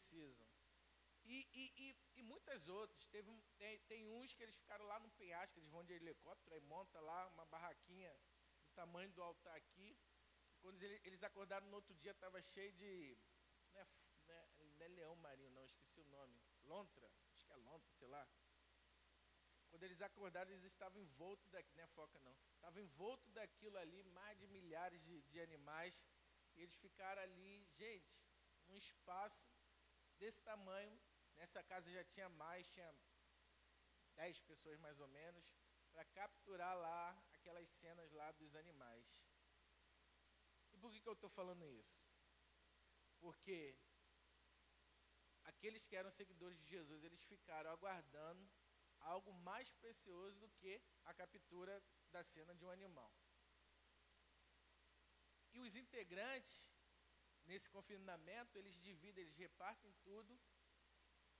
precisam. E, e, e, e muitas outras. Teve, tem, tem uns que eles ficaram lá no penhasco, eles vão de helicóptero, aí monta lá uma barraquinha do tamanho do altar aqui. Quando eles, eles acordaram no outro dia, estava cheio de. Não é, não, é, não é leão marinho, não, esqueci o nome. Lontra, acho que é lontra, sei lá. Quando eles acordaram, eles estavam envoltos daquilo, não é foca não, estavam envoltos daquilo ali, mais de milhares de, de animais, e eles ficaram ali, gente, um espaço desse tamanho, nessa casa já tinha mais, tinha dez pessoas mais ou menos, para capturar lá aquelas cenas lá dos animais. E por que, que eu estou falando isso? Porque aqueles que eram seguidores de Jesus, eles ficaram aguardando algo mais precioso do que a captura da cena de um animal. E os integrantes, nesse confinamento, eles dividem, eles repartem tudo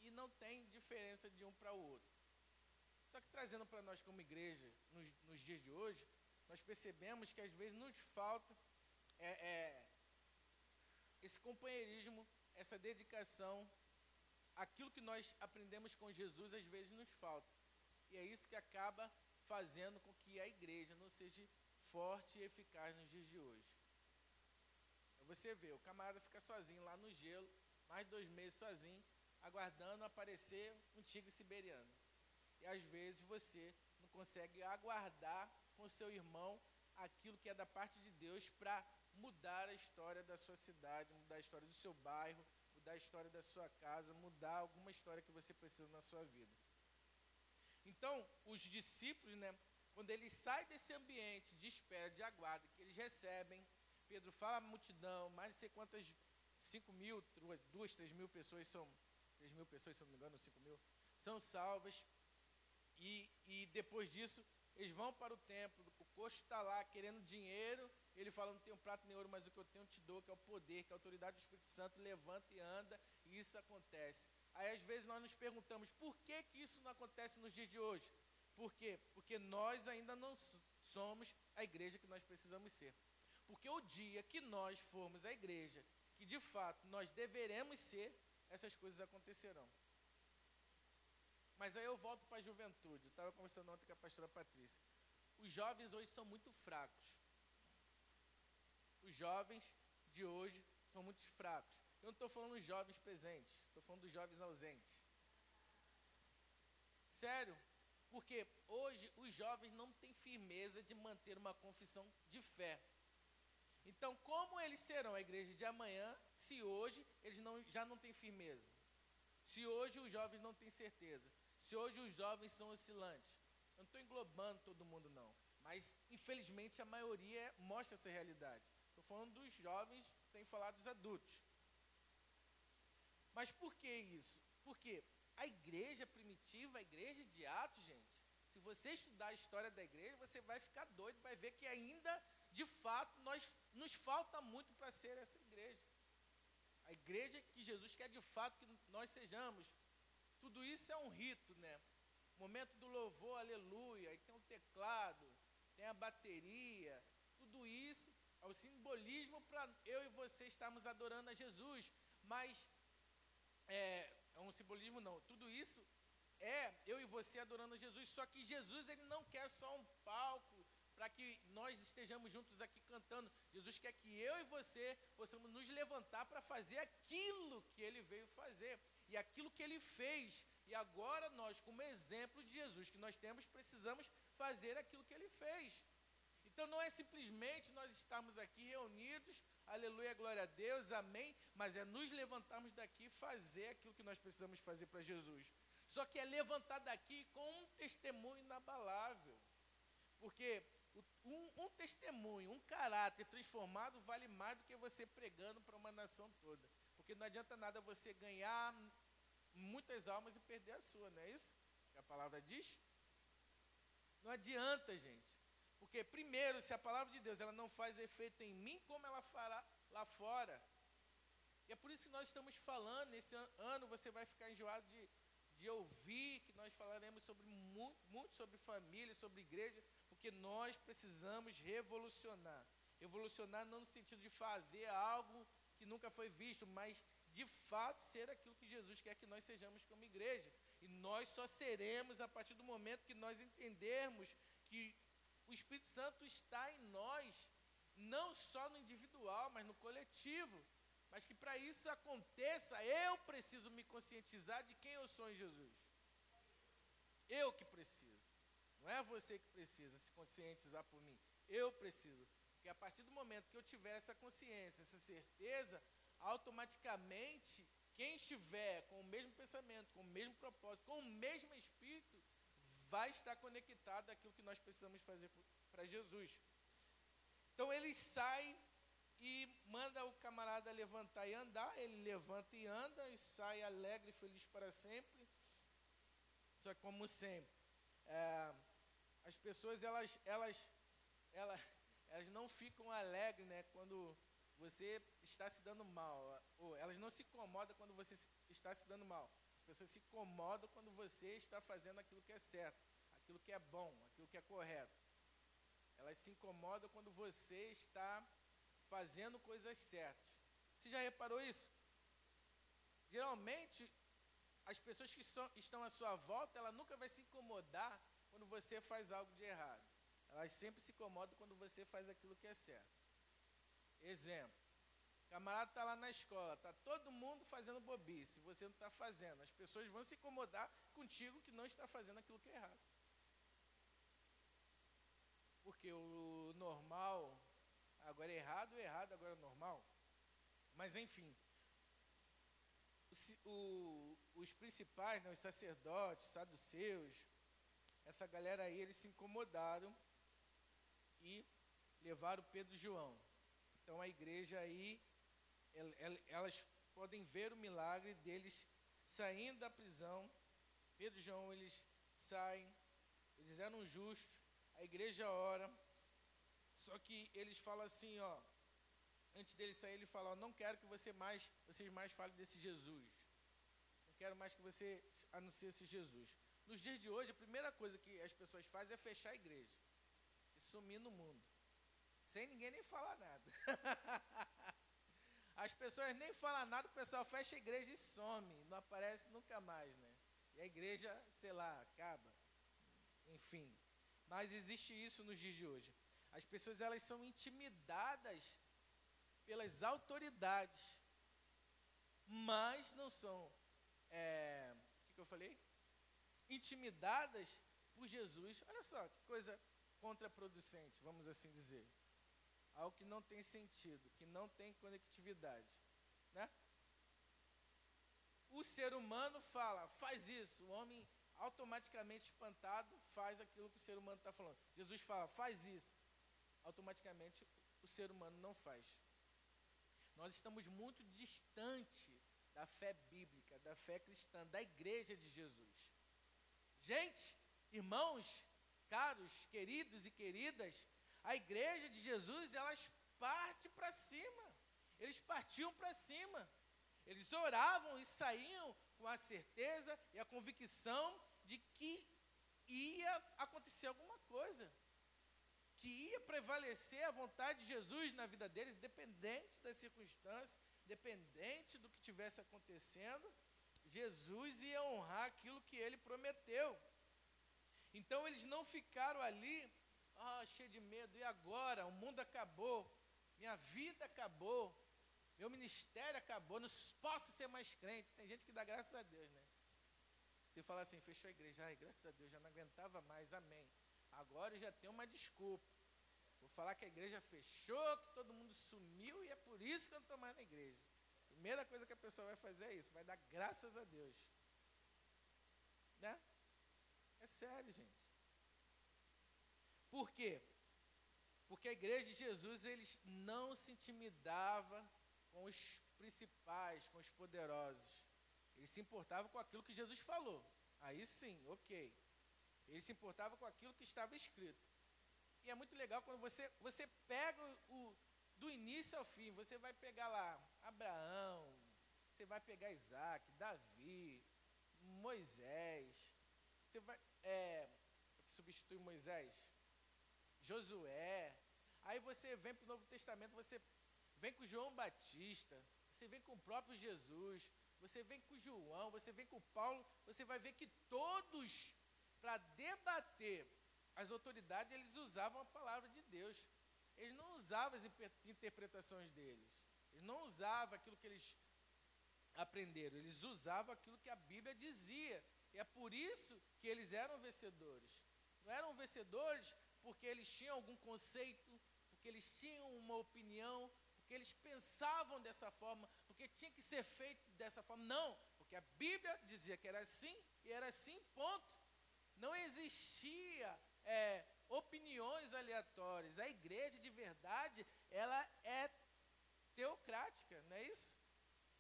e não tem diferença de um para o outro. Só que trazendo para nós como igreja, nos, nos, dias de hoje, nós percebemos que às vezes nos falta é, é, esse companheirismo, essa dedicação aquilo que nós aprendemos com Jesus às vezes nos falta. E é isso que acaba fazendo com que a igreja não seja forte e eficaz nos dias de hoje. Você vê, o camarada fica sozinho lá no gelo, mais de dois meses sozinho, aguardando aparecer um tigre siberiano. E às vezes você não consegue aguardar com seu irmão aquilo que é da parte de Deus para mudar a história da sua cidade, mudar a história do seu bairro, mudar a história da sua casa, mudar alguma história que você precisa na sua vida. Então, os discípulos, né, quando eles saem desse ambiente de espera, de aguardo, que eles recebem, Pedro fala a multidão, mais de sei quantas, 5 mil, duas, três mil pessoas são, 3 mil pessoas, se não me engano, 5 mil, são salvas. E, e depois disso, eles vão para o templo, o coxo está lá querendo dinheiro, ele fala, não tenho prato nem ouro, mas o que eu tenho te dou, que é o poder, que é a autoridade do Espírito Santo, levanta e anda, e isso acontece. Aí às vezes nós nos perguntamos, por que, que isso não acontece nos dias de hoje? Por quê? Porque nós ainda não somos a igreja que nós precisamos ser. Porque o dia que nós formos a igreja, que de fato nós deveremos ser, essas coisas acontecerão. Mas aí eu volto para a juventude. Eu estava conversando ontem com a pastora Patrícia. Os jovens hoje são muito fracos. Os jovens de hoje são muito fracos. Eu não estou falando dos jovens presentes, estou falando dos jovens ausentes. Sério, porque hoje os jovens não têm firmeza de manter uma confissão de fé. Então, como eles serão a igreja de amanhã se hoje eles não, já não têm firmeza? Se hoje os jovens não têm certeza? Se hoje os jovens são oscilantes? Eu não estou englobando todo mundo, não. Mas, infelizmente, a maioria mostra essa realidade. Estou falando dos jovens, sem falar dos adultos. Mas por que isso? Porque a igreja primitiva, a igreja de Atos, gente, se você estudar a história da igreja, você vai ficar doido, vai ver que ainda, de fato, nós, nos falta muito para ser essa igreja. A igreja que Jesus quer de fato que nós sejamos. Tudo isso é um rito, né? Momento do louvor, aleluia, aí tem o teclado, tem a bateria, tudo isso é o simbolismo para eu e você estarmos adorando a Jesus. Mas é, é um simbolismo não. Tudo isso é eu e você adorando a Jesus. Só que Jesus ele não quer só um palco para que nós estejamos juntos aqui cantando. Jesus quer que eu e você possamos nos levantar para fazer aquilo que ele veio fazer e aquilo que ele fez. E agora nós, como exemplo de Jesus que nós temos, precisamos fazer aquilo que ele fez. Então não é simplesmente nós estarmos aqui reunidos, aleluia, glória a Deus, amém, mas é nos levantarmos daqui e fazer aquilo que nós precisamos fazer para Jesus. Só que é levantar daqui com um testemunho inabalável. Porque um, um testemunho, um caráter transformado vale mais do que você pregando para uma nação toda. Porque não adianta nada você ganhar muitas almas e perder a sua, não é isso? Que a palavra diz? Não adianta, gente. Porque primeiro, se a palavra de Deus ela não faz efeito em mim, como ela fará lá fora? E é por isso que nós estamos falando, nesse ano você vai ficar enjoado de, de ouvir que nós falaremos sobre muito, muito sobre família, sobre igreja, porque nós precisamos revolucionar. Revolucionar não no sentido de fazer algo que nunca foi visto, mas de fato ser aquilo que Jesus quer que nós sejamos como igreja. E nós só seremos a partir do momento que nós entendermos que o Espírito Santo está em nós, não só no individual, mas no coletivo. Mas que para isso aconteça, eu preciso me conscientizar de quem eu sou em Jesus. Eu que preciso. Não é você que precisa se conscientizar por mim. Eu preciso. Porque a partir do momento que eu tiver essa consciência, essa certeza, automaticamente, quem estiver com o mesmo pensamento, com o mesmo propósito, com o mesmo espírito, vai estar conectado àquilo que nós precisamos fazer para Jesus. Então ele sai e manda o camarada levantar e andar, ele levanta e anda e sai alegre e feliz para sempre. Só que como sempre, é, as pessoas elas, elas, elas, elas não ficam alegres né, quando você está se dando mal. Ou elas não se incomodam quando você está se dando mal. As pessoas se incomodam quando você está fazendo aquilo que é certo, aquilo que é bom, aquilo que é correto. Elas se incomodam quando você está fazendo coisas certas. Você já reparou isso? Geralmente, as pessoas que so, estão à sua volta, ela nunca vai se incomodar quando você faz algo de errado. Elas sempre se incomodam quando você faz aquilo que é certo. Exemplo. Camarada está lá na escola, está todo mundo fazendo bobice, você não está fazendo. As pessoas vão se incomodar contigo que não está fazendo aquilo que é errado. Porque o normal, agora é errado, é errado, agora é normal. Mas enfim, o, o, os principais, né, os sacerdotes, saduceus, essa galera aí, eles se incomodaram e levaram Pedro e João. Então a igreja aí, elas podem ver o milagre deles saindo da prisão. Pedro e João, eles saem, eles eram justos, a igreja ora. Só que eles falam assim, ó, antes dele sair, ele fala, ó, não quero que você mais, vocês mais falem desse Jesus. Não quero mais que você anuncie esse Jesus. Nos dias de hoje, a primeira coisa que as pessoas fazem é fechar a igreja e sumir no mundo sem ninguém nem falar nada. As pessoas nem falam nada, o pessoal fecha a igreja e some, não aparece nunca mais, né? E a igreja, sei lá, acaba. Enfim. Mas existe isso nos dias de hoje. As pessoas elas são intimidadas pelas autoridades, mas não são, é, o que, que eu falei? Intimidadas por Jesus. Olha só que coisa contraproducente, vamos assim dizer algo que não tem sentido, que não tem conectividade. Né? O ser humano fala, faz isso. O homem, automaticamente espantado, faz aquilo que o ser humano está falando. Jesus fala, faz isso. Automaticamente, o ser humano não faz. Nós estamos muito distante da fé bíblica, da fé cristã, da igreja de Jesus. Gente, irmãos, caros, queridos e queridas, a igreja de Jesus, elas partem para cima. Eles partiam para cima. Eles oravam e saíam com a certeza e a convicção de que ia acontecer alguma coisa. Que ia prevalecer a vontade de Jesus na vida deles, dependente das circunstâncias, dependente do que estivesse acontecendo, Jesus ia honrar aquilo que ele prometeu. Então eles não ficaram ali ah, cheio de medo, e agora? O mundo acabou, minha vida acabou, meu ministério acabou, não posso ser mais crente. Tem gente que dá graças a Deus, né? Você fala assim, fechou a igreja, ai, graças a Deus, já não aguentava mais, amém. Agora eu já tenho uma desculpa. Vou falar que a igreja fechou, que todo mundo sumiu e é por isso que eu não estou mais na igreja. Primeira coisa que a pessoa vai fazer é isso, vai dar graças a Deus. Né? Sério, gente. Por quê? Porque a igreja de Jesus, eles não se intimidava com os principais, com os poderosos. Eles se importavam com aquilo que Jesus falou. Aí sim, ok. Eles se importavam com aquilo que estava escrito. E é muito legal quando você, você pega o, do início ao fim, você vai pegar lá Abraão, você vai pegar Isaac, Davi, Moisés, você vai. É, que substitui Moisés? Josué. Aí você vem para o Novo Testamento, você vem com João Batista, você vem com o próprio Jesus, você vem com João, você vem com Paulo, você vai ver que todos, para debater as autoridades, eles usavam a palavra de Deus. Eles não usavam as interpretações deles. Eles não usavam aquilo que eles aprenderam. Eles usavam aquilo que a Bíblia dizia. E é por isso que eles eram vencedores. Não eram vencedores porque eles tinham algum conceito, porque eles tinham uma opinião, porque eles pensavam dessa forma, porque tinha que ser feito dessa forma. Não, porque a Bíblia dizia que era assim e era assim, ponto. Não existia é, opiniões aleatórias. A igreja de verdade, ela é teocrática, não é isso?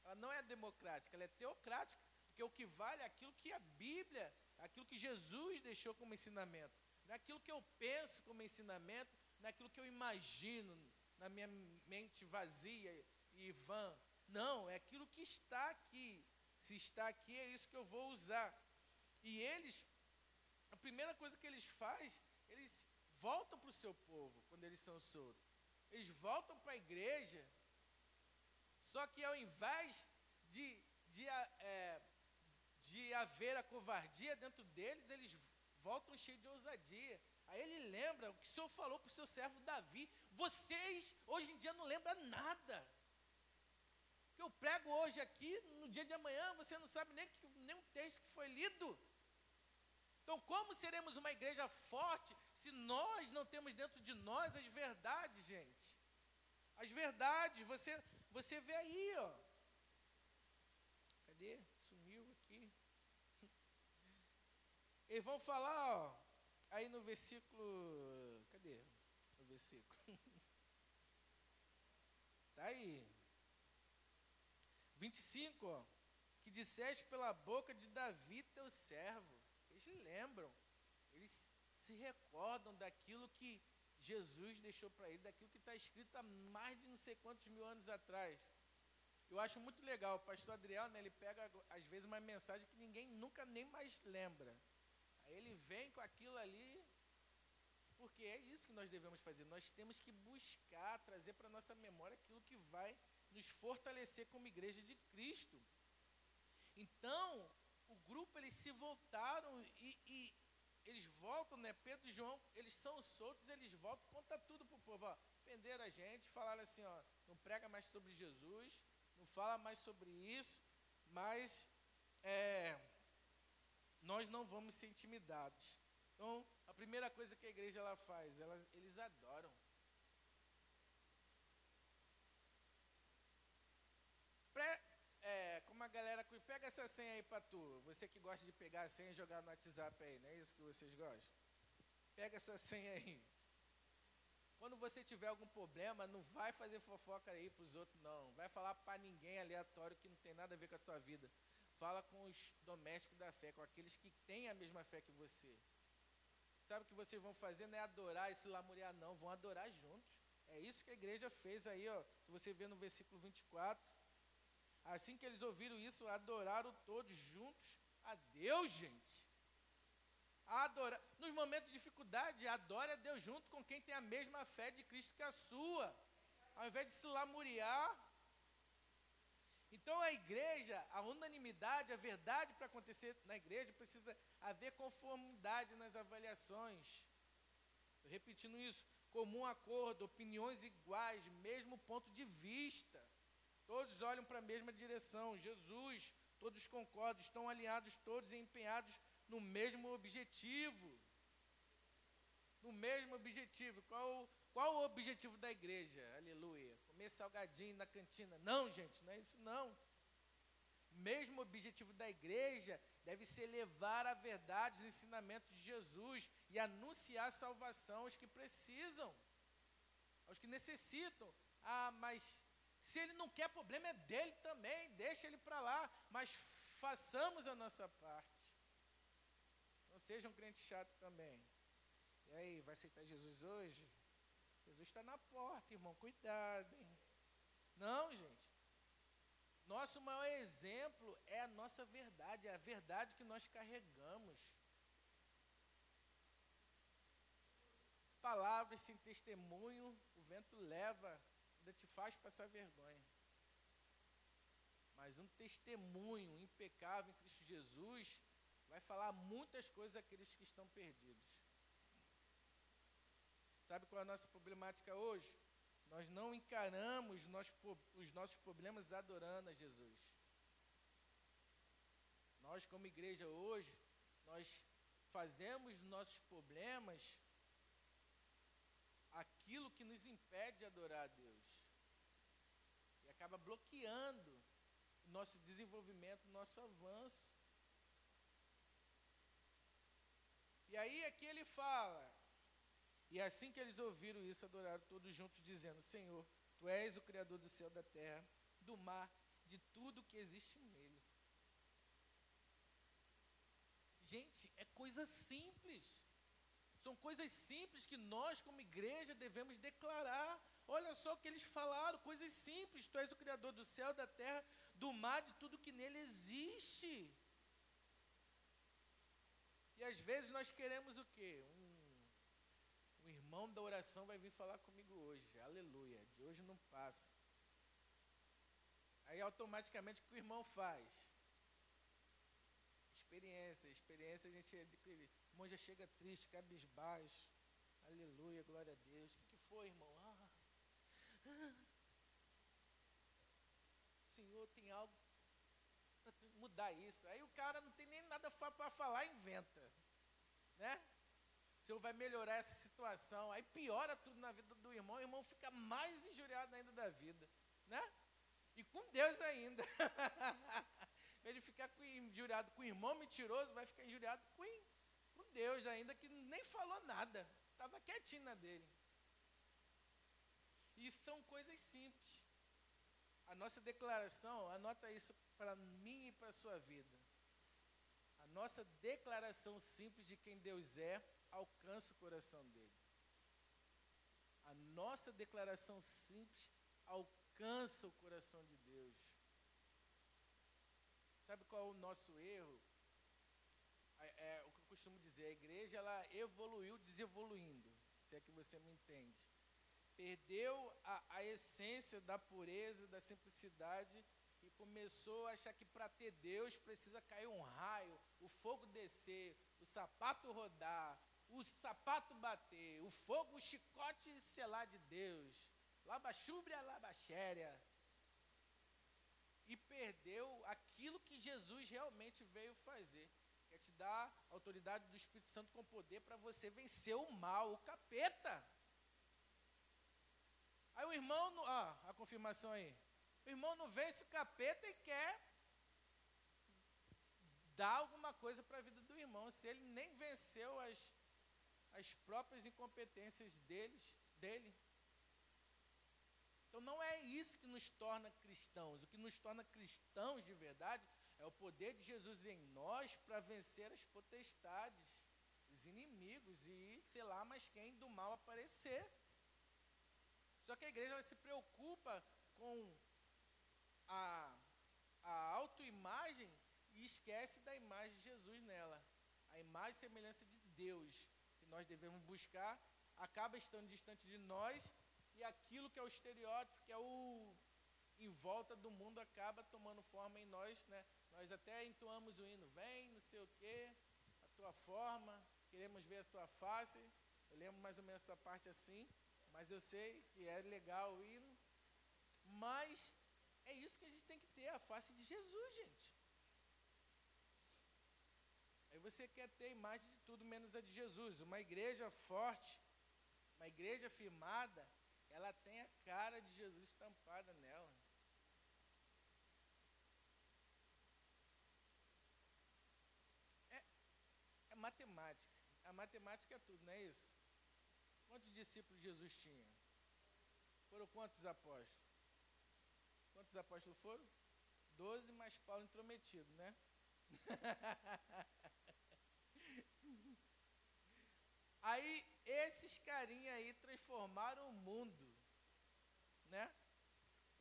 Ela não é democrática, ela é teocrática, porque o que vale é aquilo que a Bíblia, aquilo que Jesus deixou como ensinamento. Não é que eu penso como ensinamento, não é que eu imagino na minha mente vazia e vã. Não, é aquilo que está aqui. Se está aqui, é isso que eu vou usar. E eles, a primeira coisa que eles fazem, eles voltam para o seu povo quando eles são soltos. Eles voltam para a igreja, só que ao invés de, de, é, de haver a covardia dentro deles, eles voltam cheios de ousadia. Aí ele lembra o que o Senhor falou para o seu servo Davi. Vocês, hoje em dia, não lembram nada. O que eu prego hoje aqui, no dia de amanhã, você não sabe nem, que, nem um texto que foi lido. Então, como seremos uma igreja forte se nós não temos dentro de nós as verdades, gente? As verdades, você, você vê aí, ó. Cadê? Sumiu aqui. Eles vão falar, ó, aí no versículo. Cadê o versículo? tá aí. 25, ó. Que disseste pela boca de Davi, teu servo. Eles lembram. Eles se recordam daquilo que Jesus deixou para ele, daquilo que está escrito há mais de não sei quantos mil anos atrás. Eu acho muito legal, o pastor Adriano, ele pega às vezes uma mensagem que ninguém nunca nem mais lembra. Ele vem com aquilo ali, porque é isso que nós devemos fazer. Nós temos que buscar, trazer para nossa memória aquilo que vai nos fortalecer como igreja de Cristo. Então, o grupo, eles se voltaram e, e eles voltam, né? Pedro e João, eles são soltos, eles voltam, conta tudo para o povo. Ó, prenderam a gente, falaram assim, ó, não prega mais sobre Jesus, não fala mais sobre isso, mas é, nós não vamos ser intimidados. Então, a primeira coisa que a igreja ela faz, elas, eles adoram. Pré, é, como a galera. Pega essa senha aí para tu. Você que gosta de pegar a senha e jogar no WhatsApp aí, não é isso que vocês gostam? Pega essa senha aí. Quando você tiver algum problema, não vai fazer fofoca aí para os outros, não. Vai falar para ninguém aleatório que não tem nada a ver com a tua vida. Fala com os domésticos da fé, com aqueles que têm a mesma fé que você. Sabe o que vocês vão fazer? Não é adorar e se lamuriar, não. Vão adorar juntos. É isso que a igreja fez aí, ó. Se você ver no versículo 24. Assim que eles ouviram isso, adoraram todos juntos a Deus, gente. Adora. Nos momentos de dificuldade, adore a Deus junto com quem tem a mesma fé de Cristo que a sua. Ao invés de se lamuriar. Então a igreja, a unanimidade, a verdade para acontecer na igreja precisa haver conformidade nas avaliações. Repetindo isso, comum acordo, opiniões iguais, mesmo ponto de vista. Todos olham para a mesma direção, Jesus, todos concordam, estão alinhados todos e empenhados no mesmo objetivo. Mesmo objetivo. Qual, qual o objetivo da igreja? Aleluia. Comer salgadinho na cantina. Não, gente, não é isso não. O mesmo objetivo da igreja deve ser levar a verdade, os ensinamentos de Jesus e anunciar salvação aos que precisam, aos que necessitam. Ah, mas se ele não quer problema, é dele também, deixa ele para lá, mas façamos a nossa parte. Não seja um crente chato também. E aí, vai aceitar Jesus hoje? Jesus está na porta, irmão, cuidado, hein? Não, gente. Nosso maior exemplo é a nossa verdade, é a verdade que nós carregamos. Palavras sem testemunho, o vento leva ainda te faz passar vergonha. Mas um testemunho impecável em Cristo Jesus vai falar muitas coisas àqueles que estão perdidos. Sabe qual é a nossa problemática hoje? Nós não encaramos os nossos problemas adorando a Jesus. Nós, como igreja hoje, nós fazemos nossos problemas aquilo que nos impede de adorar a Deus. E acaba bloqueando o nosso desenvolvimento, o nosso avanço. E aí aqui ele fala, e assim que eles ouviram isso, adoraram todos juntos, dizendo: Senhor, tu és o Criador do céu, da terra, do mar, de tudo que existe nele. Gente, é coisa simples. São coisas simples que nós, como igreja, devemos declarar. Olha só o que eles falaram, coisas simples. Tu és o Criador do céu, da terra, do mar, de tudo que nele existe. E às vezes nós queremos o quê? Um, irmão da oração vai vir falar comigo hoje. Aleluia. De hoje não passa. Aí automaticamente o que o irmão faz? Experiência, experiência a gente adquire. O irmão já chega triste, cabisbaixo. Aleluia, glória a Deus. O que, que foi, irmão? Ah, ah. Senhor tem algo para mudar isso. Aí o cara não tem nem nada para falar, inventa. Né? Senhor vai melhorar essa situação. Aí piora tudo na vida do irmão. O irmão fica mais injuriado ainda da vida. Né? E com Deus ainda. ele ficar injuriado com o irmão mentiroso, vai ficar injuriado com, com Deus ainda, que nem falou nada. Estava quietinho na dele. E são coisas simples. A nossa declaração, anota isso para mim e para a sua vida. A nossa declaração simples de quem Deus é alcança o coração dele. A nossa declaração simples alcança o coração de Deus. Sabe qual é o nosso erro? É, é, o que eu costumo dizer, a igreja ela evoluiu desevoluindo, se é que você me entende. Perdeu a, a essência da pureza, da simplicidade e começou a achar que para ter Deus precisa cair um raio, o fogo descer, o sapato rodar, o sapato bater, o fogo, o chicote selar de Deus. Labachúbria, labaxéria e perdeu aquilo que Jesus realmente veio fazer. Que é te dar a autoridade do Espírito Santo com poder para você vencer o mal, o capeta. Aí o irmão, ah, a confirmação aí. O irmão não vence o capeta e quer dar alguma coisa para a vida do irmão. Se ele nem venceu as, as próprias incompetências deles, dele. Então não é isso que nos torna cristãos. O que nos torna cristãos de verdade é o poder de Jesus em nós para vencer as potestades, os inimigos e sei lá mais quem do mal aparecer. Só que a igreja se preocupa com a, a autoimagem e esquece da imagem de Jesus nela. A imagem e semelhança de Deus nós devemos buscar acaba estando distante de nós e aquilo que é o estereótipo, que é o em volta do mundo, acaba tomando forma em nós, né? Nós até entoamos o hino, vem, não sei o quê, a tua forma, queremos ver a tua face. Eu lembro mais ou menos essa parte assim, mas eu sei que é legal o hino. Mas é isso que a gente tem que ter, a face de Jesus, gente. Você quer ter a imagem de tudo menos a de Jesus. Uma igreja forte, uma igreja firmada, ela tem a cara de Jesus estampada nela. É, é matemática. A matemática é tudo, não é isso? Quantos discípulos Jesus tinha? Foram quantos apóstolos? Quantos apóstolos foram? Doze mais Paulo intrometido, né? Aí esses carinha aí transformaram o mundo, né?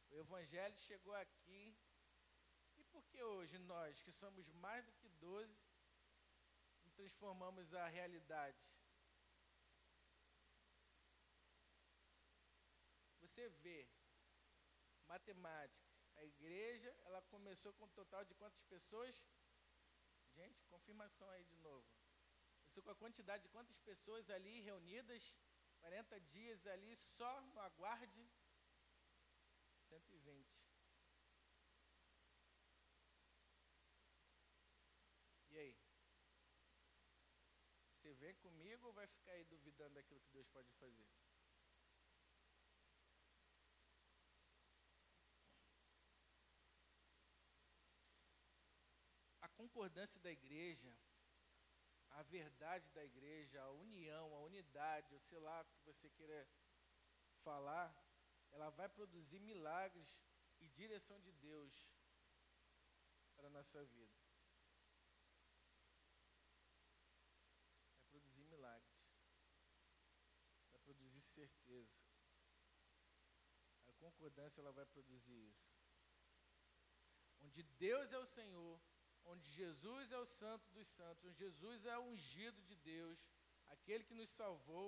O evangelho chegou aqui. E por que hoje nós, que somos mais do que 12, transformamos a realidade? Você vê matemática, A igreja, ela começou com um total de quantas pessoas? Gente, confirmação aí de novo. Começou com a quantidade de quantas pessoas ali reunidas, 40 dias ali só no aguarde? 120. E aí? Você vem comigo ou vai ficar aí duvidando daquilo que Deus pode fazer? A concordância da igreja, a verdade da igreja, a união, a unidade, ou sei lá o que você queira falar, ela vai produzir milagres e direção de Deus para a nossa vida. Vai produzir milagres. Vai produzir certeza. A concordância ela vai produzir isso. Onde Deus é o Senhor, onde Jesus é o santo dos santos, onde Jesus é o ungido de Deus, aquele que nos salvou,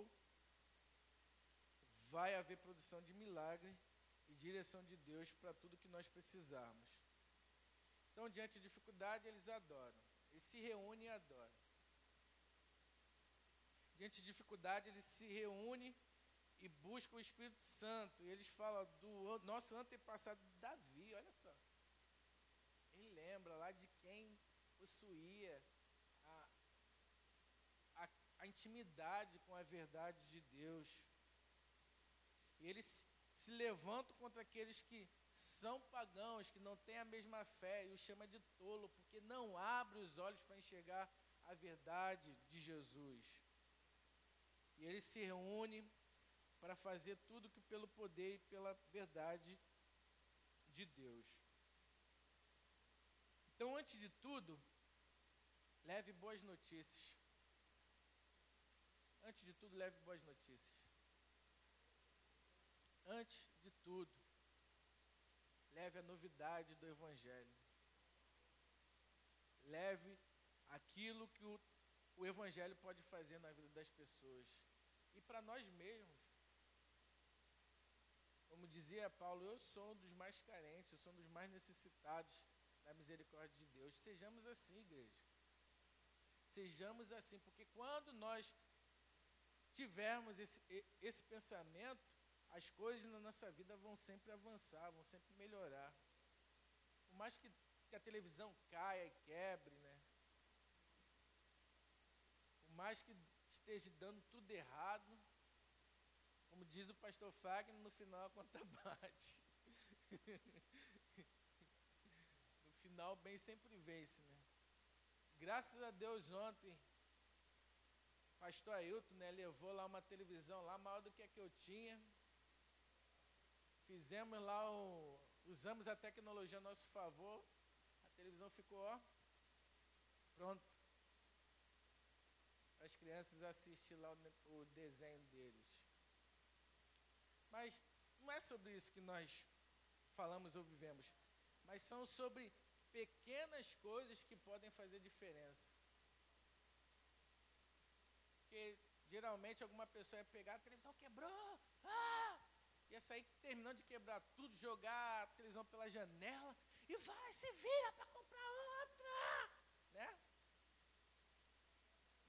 vai haver produção de milagre e direção de Deus para tudo que nós precisarmos. Então, diante de dificuldade, eles adoram. Eles se reúnem e adoram. Diante de dificuldade, eles se reúnem e buscam o Espírito Santo. E eles falam do nosso antepassado Davi, olha só. Ele lembra lá de quem possuía a, a, a intimidade com a verdade de Deus. E eles se levantam contra aqueles que são pagãos, que não têm a mesma fé, e os chama de tolo, porque não abre os olhos para enxergar a verdade de Jesus. E eles se reúnem para fazer tudo que pelo poder e pela verdade de Deus. Então, antes de tudo, leve boas notícias. Antes de tudo, leve boas notícias antes de tudo, leve a novidade do Evangelho. Leve aquilo que o, o Evangelho pode fazer na vida das pessoas. E para nós mesmos. Como dizia Paulo, eu sou um dos mais carentes, eu sou um dos mais necessitados da misericórdia de Deus. Sejamos assim, igreja. Sejamos assim, porque quando nós tivermos esse, esse pensamento, as coisas na nossa vida vão sempre avançar, vão sempre melhorar. Por mais que, que a televisão caia e quebre, né? Por mais que esteja dando tudo errado, como diz o pastor Fagner, no final a conta bate. Final, bem sempre vence, né? Graças a Deus, ontem, pastor Ailton, né, levou lá uma televisão lá maior do que a que eu tinha. Fizemos lá o. Usamos a tecnologia a nosso favor. A televisão ficou, ó, pronto. As crianças assistir lá o, o desenho deles. Mas não é sobre isso que nós falamos ou vivemos, mas são sobre pequenas coisas que podem fazer diferença. Porque geralmente alguma pessoa ia pegar a televisão, quebrou, ah! ia sair terminando de quebrar tudo, jogar a televisão pela janela e vai, se vira para comprar outra, né?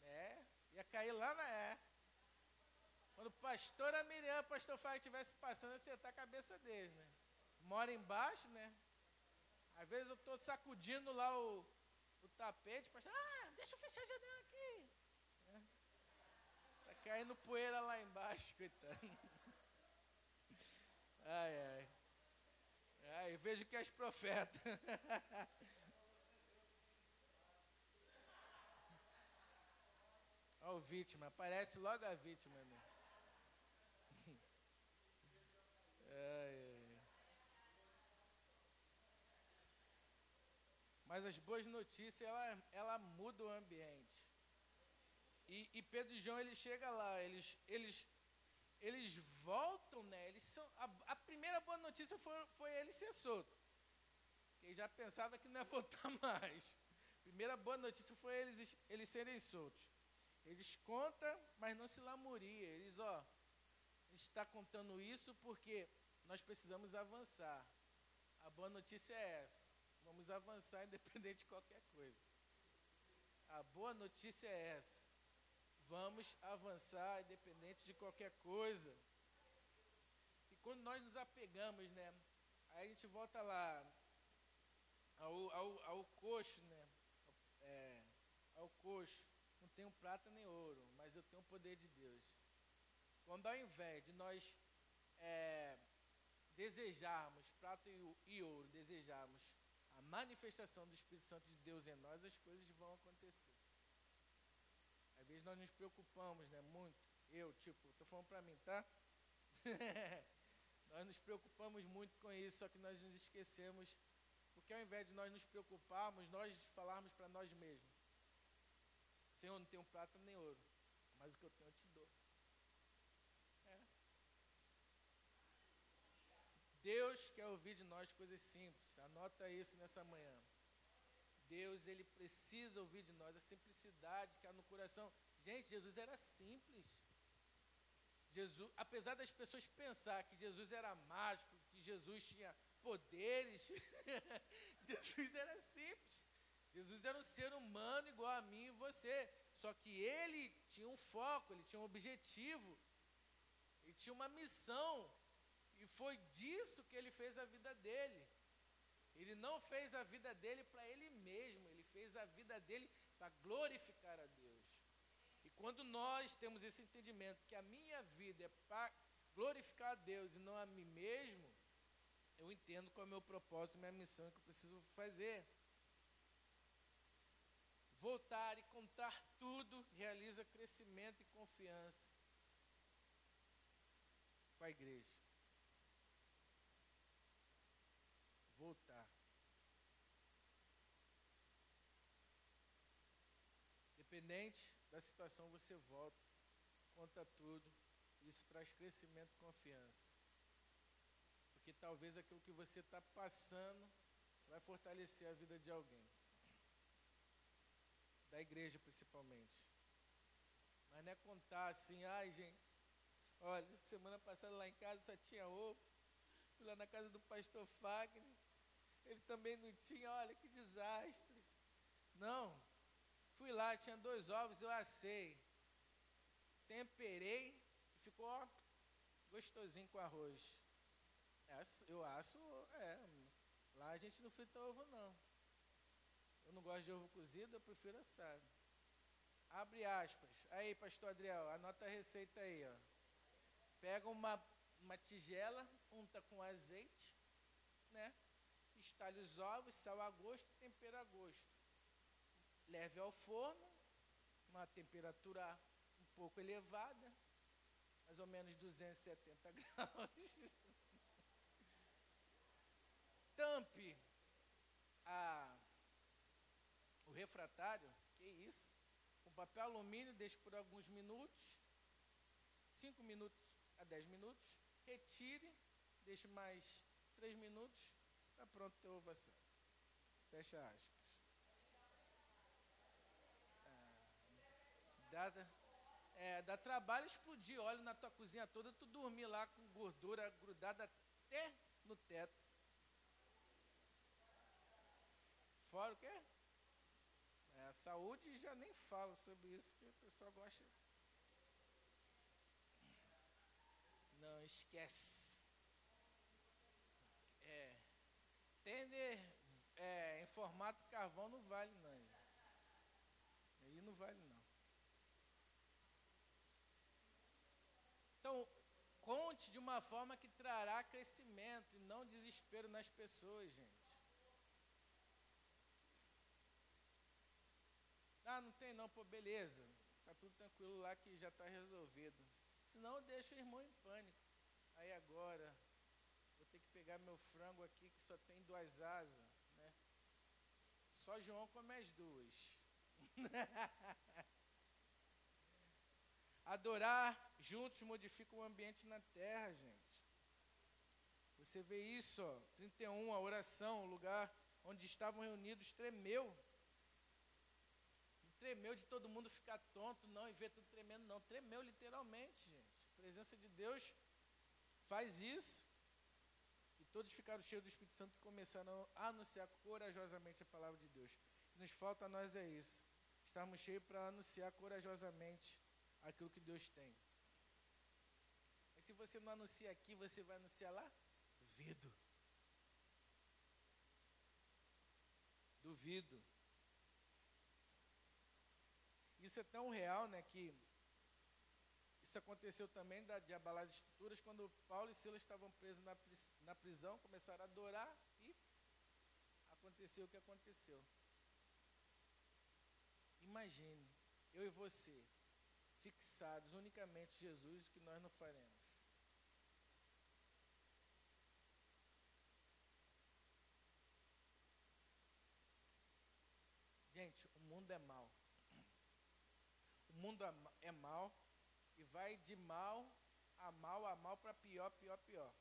É, ia cair lá na é. Quando o pastor Miriam, o pastor Fábio estivesse passando, acertar a cabeça dele, né? Mora embaixo, né? Às vezes eu estou sacudindo lá o, o tapete, pastor, ah, deixa eu fechar a janela aqui. Né? Tá caindo poeira lá embaixo, coitado. Ai, ai. Ai, vejo que és profeta. Olha o vítima, aparece logo a vítima. Ai, ai. Mas as boas notícias, ela, ela muda o ambiente. E, e Pedro e João, ele chega lá, eles, eles eles voltam, né? Eles são, a, a primeira boa notícia foi, foi ele ser solto. Quem já pensava que não ia voltar mais. Primeira boa notícia foi eles, eles serem soltos. Eles contam, mas não se lamuria. Eles, ó, está contando isso porque nós precisamos avançar. A boa notícia é essa. Vamos avançar independente de qualquer coisa. A boa notícia é essa. Vamos avançar independente de qualquer coisa. E quando nós nos apegamos, né? Aí a gente volta lá ao, ao, ao coxo, né? É, ao coxo. Não tenho prata nem ouro, mas eu tenho o poder de Deus. Quando ao invés de nós é, desejarmos prata e ouro, desejarmos manifestação do Espírito Santo de Deus em nós, as coisas vão acontecer. Às vezes nós nos preocupamos, né, muito. Eu, tipo, estou falando para mim, tá? nós nos preocupamos muito com isso, só que nós nos esquecemos, porque ao invés de nós nos preocuparmos, nós falarmos para nós mesmos: Senhor, não tenho prata nem ouro, mas o que eu tenho eu te dou. Deus quer ouvir de nós coisas simples. Anota isso nessa manhã. Deus, ele precisa ouvir de nós a simplicidade que há no coração. Gente, Jesus era simples. Jesus, apesar das pessoas pensar que Jesus era mágico, que Jesus tinha poderes, Jesus era simples. Jesus era um ser humano igual a mim e você. Só que ele tinha um foco, ele tinha um objetivo, ele tinha uma missão e foi disso que ele fez a vida dele. Ele não fez a vida dele para ele mesmo, ele fez a vida dele para glorificar a Deus. E quando nós temos esse entendimento que a minha vida é para glorificar a Deus e não a mim mesmo, eu entendo qual é o meu propósito, minha missão que eu preciso fazer. Voltar e contar tudo realiza crescimento e confiança com a igreja. voltar. Dependente da situação, você volta, conta tudo. Isso traz crescimento e confiança. Porque talvez aquilo que você está passando vai fortalecer a vida de alguém. Da igreja, principalmente. Mas não é contar assim, ai gente, olha, semana passada lá em casa só tinha ovo. Fui lá na casa do pastor Fagner, ele também não tinha, olha que desastre. Não. Fui lá, tinha dois ovos, eu assei. Temperei e ficou ó, gostosinho com arroz. Eu asso, é. Lá a gente não frita ovo, não. Eu não gosto de ovo cozido, eu prefiro assado. Abre aspas. Aí, pastor Adriel, anota a receita aí, ó. Pega uma, uma tigela, unta com azeite, né? estalhe os ovos, sal a gosto, tempera a gosto. Leve ao forno, uma temperatura um pouco elevada, mais ou menos 270 graus. Tampe a, o refratário, que isso, com papel alumínio, deixe por alguns minutos, 5 minutos a 10 minutos, retire, deixe mais 3 minutos, Está pronto teu ovação. Fecha aspas. Ah, dá, é, dá trabalho explodir óleo na tua cozinha toda, tu dormir lá com gordura grudada até no teto. Fora o quê? É, saúde já nem falo sobre isso, que o pessoal gosta. Não esquece. Tender é, em formato carvão não vale, não. Aí não vale, não. Então, conte de uma forma que trará crescimento e não desespero nas pessoas, gente. Ah, não tem não, pô, beleza. Tá tudo tranquilo lá que já está resolvido. Senão eu deixo o irmão em pânico. Aí agora, pegar meu frango aqui que só tem duas asas, né? Só João come as duas. Adorar juntos modifica o ambiente na terra, gente. Você vê isso, ó, 31, a oração, o lugar onde estavam reunidos tremeu. Tremeu de todo mundo ficar tonto, não, e ver tudo tremendo, não. Tremeu literalmente, gente. A presença de Deus faz isso todos ficaram cheios do Espírito Santo e começaram a anunciar corajosamente a palavra de Deus. O que nos falta a nós é isso. Estarmos cheios para anunciar corajosamente aquilo que Deus tem. Mas se você não anuncia aqui, você vai anunciar lá? Duvido. Duvido. Isso é tão real, né, que isso aconteceu também da, de abalar as estruturas quando Paulo e Silas estavam presos na, na prisão, começaram a adorar e aconteceu o que aconteceu. Imagine, eu e você, fixados unicamente Jesus, que nós não faremos. Gente, o mundo é mal. O mundo é mal e vai de mal a mal a mal para pior, pior, pior.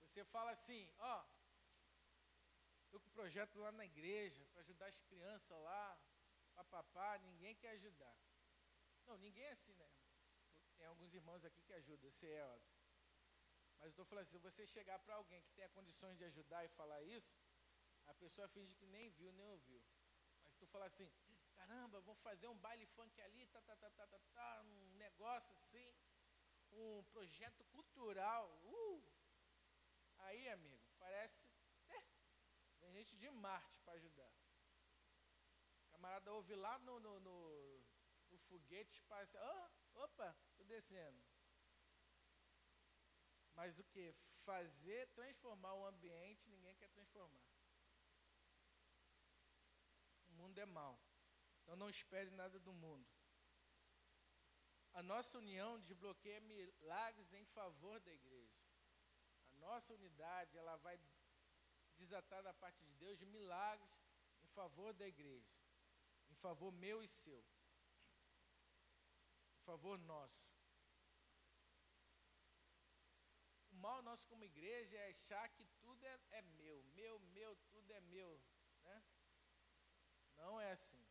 Você fala assim, ó, estou com um projeto lá na igreja para ajudar as crianças lá, papapá, ninguém quer ajudar. Não, ninguém é assim, né? Tem alguns irmãos aqui que ajudam, você é óbvio. Mas eu estou falando assim, se você chegar para alguém que tenha condições de ajudar e falar isso, a pessoa finge que nem viu, nem ouviu. Mas se tu falar assim, caramba, vou fazer um baile funk ali, tá, tá, tá, tá, tá, tá, um negócio assim, um projeto cultural, uh, aí, amigo, parece, gente de Marte para ajudar. O camarada ouve lá no, no, no, no foguete, parece, oh, opa, tô descendo. Mas o que? Fazer, transformar o ambiente, ninguém quer transformar. O mundo é mau. Então não espere nada do mundo. A nossa união desbloqueia milagres em favor da igreja. A nossa unidade, ela vai desatar da parte de Deus de milagres em favor da igreja. Em favor meu e seu. Em favor nosso. O mal nosso como igreja é achar que tudo é, é meu. Meu, meu, tudo é meu. Né? Não é assim.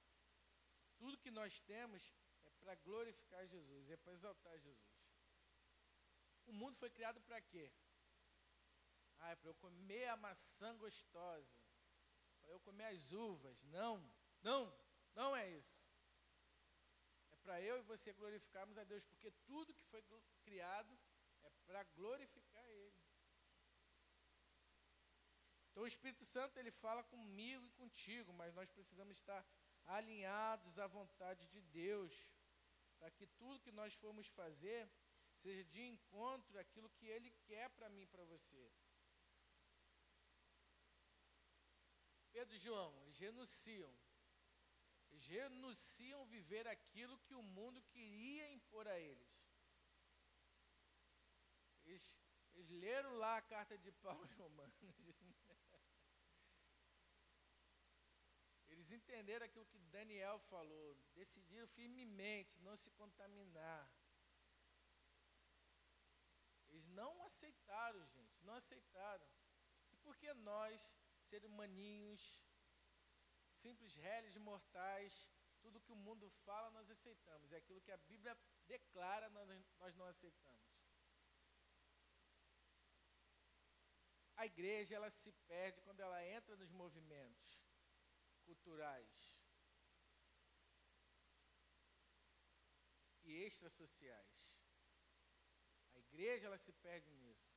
Tudo que nós temos é para glorificar Jesus, é para exaltar Jesus. O mundo foi criado para quê? Ah, é para eu comer a maçã gostosa, para eu comer as uvas. Não, não, não é isso. É para eu e você glorificarmos a Deus, porque tudo que foi criado é para glorificar Ele. Então o Espírito Santo ele fala comigo e contigo, mas nós precisamos estar alinhados à vontade de Deus, para que tudo que nós formos fazer seja de encontro àquilo que Ele quer para mim e para você. Pedro e João, eles renunciam. Eles renunciam viver aquilo que o mundo queria impor a eles. Eles, eles leram lá a carta de Paulo em Romanos. Eles entenderam aquilo que Daniel falou, decidiram firmemente não se contaminar. Eles não aceitaram, gente, não aceitaram. E por que nós, seres humaninhos, simples réis mortais, tudo que o mundo fala nós aceitamos, é aquilo que a Bíblia declara nós, nós não aceitamos. A igreja ela se perde quando ela entra nos movimentos culturais e extrasociais. A igreja ela se perde nisso.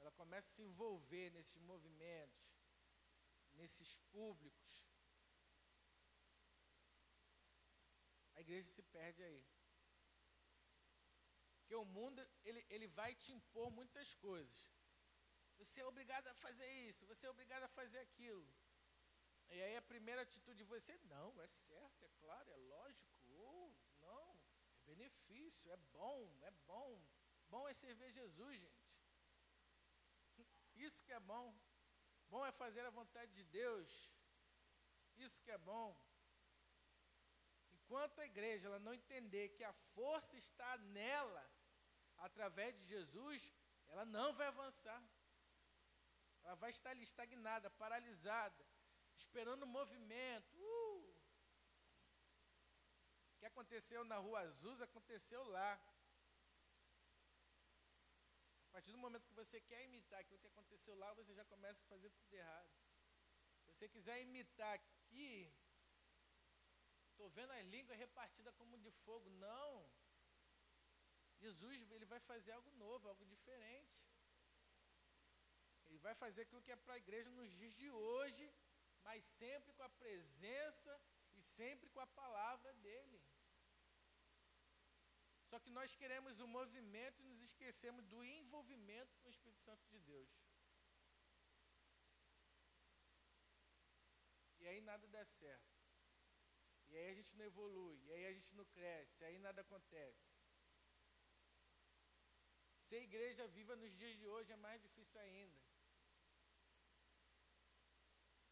Ela começa a se envolver nesses movimentos, nesses públicos. A igreja se perde aí. Porque o mundo ele, ele vai te impor muitas coisas. Você é obrigado a fazer isso, você é obrigado a fazer aquilo. E aí a primeira atitude de você, não, é certo, é claro, é lógico, ou não, é benefício, é bom, é bom. Bom é servir Jesus, gente. Isso que é bom. Bom é fazer a vontade de Deus. Isso que é bom. Enquanto a igreja ela não entender que a força está nela, através de Jesus, ela não vai avançar. Ela vai estar ali estagnada, paralisada esperando o movimento. Uh! O que aconteceu na Rua Azul aconteceu lá. Partir do momento que você quer imitar aquilo que aconteceu lá, você já começa a fazer tudo errado. Se você quiser imitar aqui, estou vendo as línguas repartidas como de fogo. Não. Jesus ele vai fazer algo novo, algo diferente. Ele vai fazer aquilo que é para a igreja nos dias de hoje, mas sempre com a presença e sempre com a palavra dele. Só que nós queremos o movimento e nos esquecemos do envolvimento com o Espírito Santo de Deus. E aí nada dá certo. E aí a gente não evolui, e aí a gente não cresce, e aí nada acontece. Ser igreja viva nos dias de hoje é mais difícil ainda.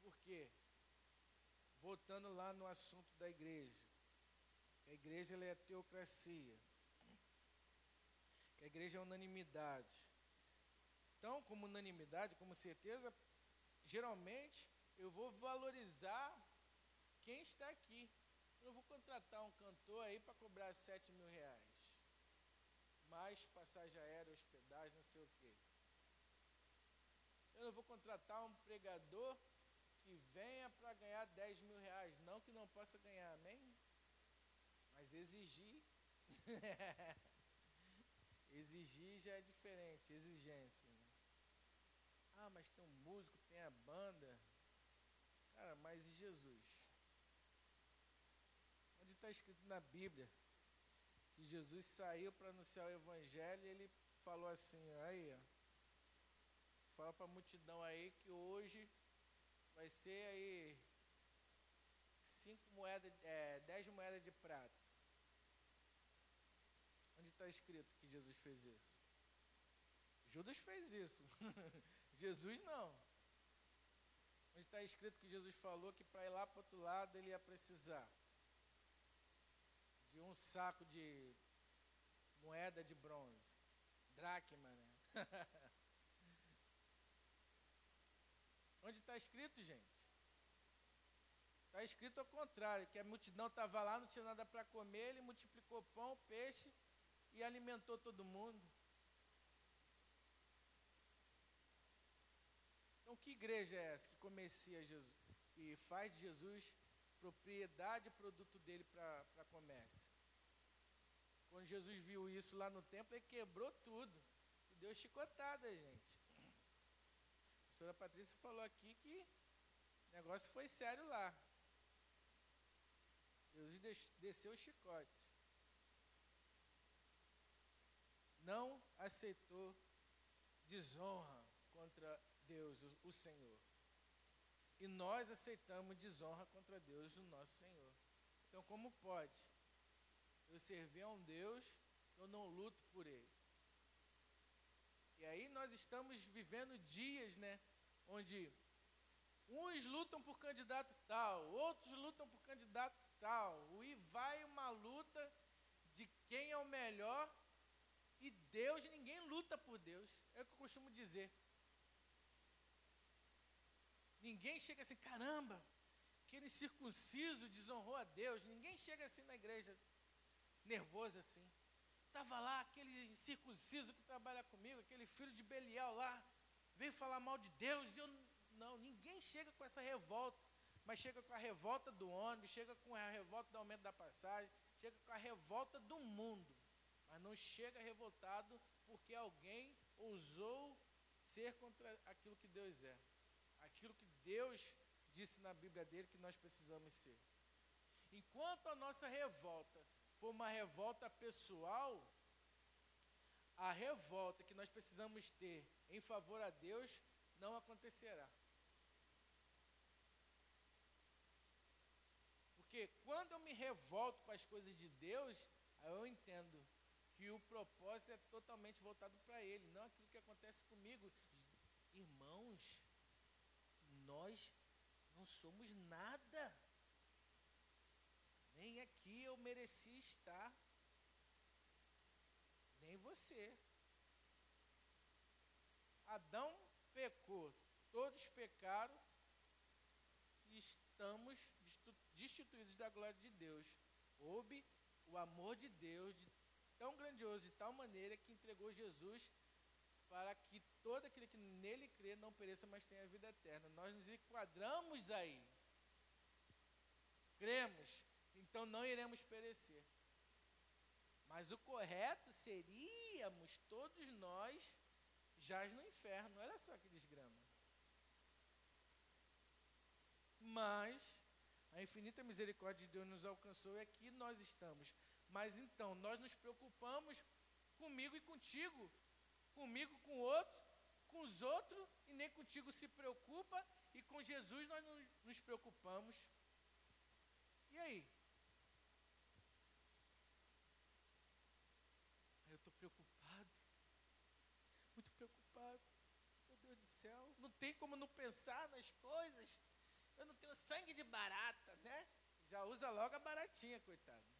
Por quê? Voltando lá no assunto da igreja. A igreja é a teocracia. A igreja é unanimidade. Então, como unanimidade, como certeza, geralmente eu vou valorizar quem está aqui. Eu não vou contratar um cantor aí para cobrar 7 mil reais. Mais passagem aérea, hospedagem, não sei o quê. Eu não vou contratar um pregador que venha para ganhar 10 mil reais. Não que não possa ganhar, amém? Mas exigir. exigir já é diferente, exigência. Né? Ah, mas tem um músico, tem a banda. Cara, mas e Jesus? Onde está escrito na Bíblia que Jesus saiu para anunciar o Evangelho e ele falou assim, aí, ó, fala para a multidão aí que hoje vai ser aí cinco moedas, é, dez moedas de prata. Está escrito que Jesus fez isso? Judas fez isso. Jesus não. Onde está escrito que Jesus falou que para ir lá para o outro lado ele ia precisar de um saco de moeda de bronze, dracma, né? Onde está escrito, gente? Está escrito ao contrário, que a multidão estava lá, não tinha nada para comer, ele multiplicou pão, peixe e alimentou todo mundo. Então, que igreja é essa que comercia Jesus, que faz de Jesus propriedade e produto dele para comércio? Quando Jesus viu isso lá no templo, ele quebrou tudo e deu chicotada, gente professora Patrícia falou aqui que o negócio foi sério lá. Jesus desceu o chicote. Não aceitou desonra contra Deus, o, Senhor. E nós aceitamos desonra contra Deus, o nosso Senhor. Então, como pode eu servir a um Deus que eu não luto por Ele? E aí nós estamos vivendo dias, né, onde uns lutam por candidato tal, outros lutam por candidato tal, e vai uma luta de quem é o melhor, e Deus, ninguém luta por Deus, é o que eu costumo dizer. Ninguém chega assim, caramba, aquele circunciso desonrou a Deus, ninguém chega assim na igreja, nervoso assim. Estava lá aquele circunciso que trabalha comigo, aquele filho de Belial lá, veio falar mal de Deus. Eu, não, ninguém chega com essa revolta, mas chega com a revolta do ônibus, chega com a revolta do aumento da passagem, chega com a revolta do mundo, mas não chega revoltado porque alguém ousou ser contra aquilo que Deus é, aquilo que Deus disse na Bíblia dele que nós precisamos ser. Enquanto a nossa revolta for uma revolta pessoal, a revolta que nós precisamos ter em favor a Deus não acontecerá. Porque quando eu me revolto com as coisas de Deus, eu entendo que o propósito é totalmente voltado para Ele, não aquilo que acontece comigo. Irmãos, nós não somos nada. Nem aqui eu mereci estar. Nem você. Adão pecou, todos pecaram e estamos destituídos da glória de Deus. Houve o amor de Deus de tão grandioso, de tal maneira que entregou Jesus para que todo aquele que nele crê não pereça, mas tenha vida eterna. Nós nos enquadramos aí. Cremos, então não iremos perecer. Mas o correto seríamos todos nós jaz no inferno. Olha só que desgrama. Mas a infinita misericórdia de Deus nos alcançou e aqui nós estamos. Mas então, nós nos preocupamos comigo e contigo, comigo com o outro, com os outros, e nem contigo se preocupa, e com Jesus nós nos preocupamos. E aí? Eu estou preocupado, muito preocupado. Meu Deus do céu, não tem como não pensar nas coisas. Eu não tenho sangue de barata, né? Já usa logo a baratinha, coitado.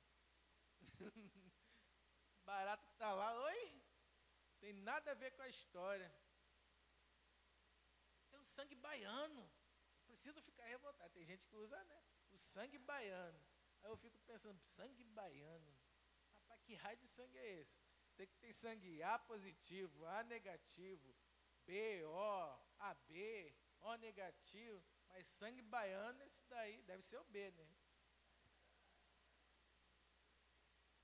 barata tá lá, oi? Tem nada a ver com a história. Tem o sangue baiano. Preciso ficar revoltado. Tem gente que usa, né? O sangue baiano. Aí eu fico pensando, sangue baiano. Rapaz, que raio de sangue é esse? Sei que tem sangue A positivo, A negativo, B, O, AB, O negativo. Mas sangue baiano, esse daí deve ser o B, né?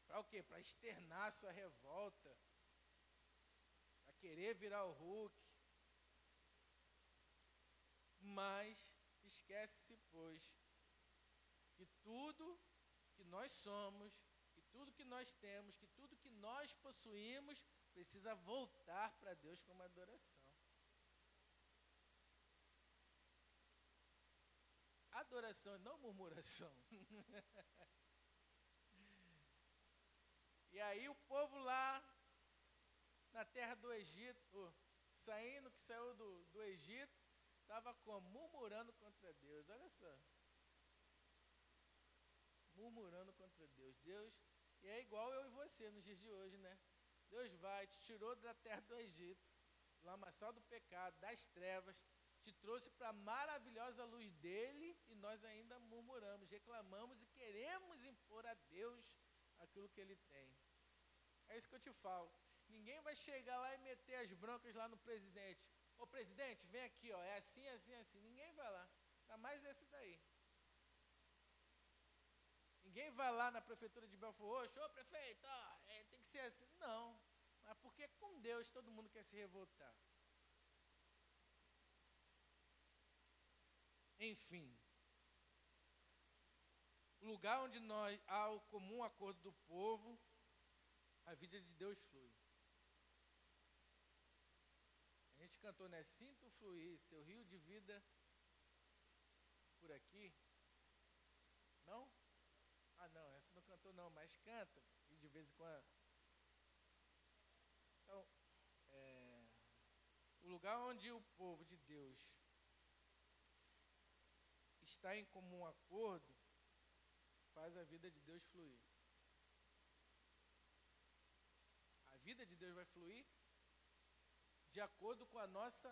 Para o quê? Para externar sua revolta. Para querer virar o Hulk. Mas esquece-se, pois, que tudo que nós somos, que tudo que nós temos, que tudo que nós possuímos, precisa voltar para Deus como adoração. Adoração, não murmuração. e aí o povo lá na terra do Egito, saindo, que saiu do, do Egito, estava? Murmurando contra Deus. Olha só. Murmurando contra Deus. Deus, e é igual eu e você nos dias de hoje, né? Deus vai, te tirou da terra do Egito, lamaçal do pecado, das trevas, te trouxe para a maravilhosa luz dele e nós ainda murmuramos, reclamamos e queremos impor a Deus aquilo que ele tem. É isso que eu te falo. Ninguém vai chegar lá e meter as broncas lá no presidente. Ô presidente, vem aqui, ó, é assim, assim, assim. Ninguém vai lá. Ainda mais esse daí. Ninguém vai lá na prefeitura de Belfort Roxo, ô prefeito, ó, é, tem que ser assim. Não. Mas porque com Deus todo mundo quer se revoltar. Enfim, o lugar onde nós há o comum acordo do povo, a vida de Deus flui. A gente cantou, né? Sinto fluir seu rio de vida por aqui. Não? Ah, não, essa não cantou não, mas canta. E de vez em quando. Então, é, o lugar onde o povo de Deus está em comum acordo, faz a vida de Deus fluir. A vida de Deus vai fluir de acordo com a nossa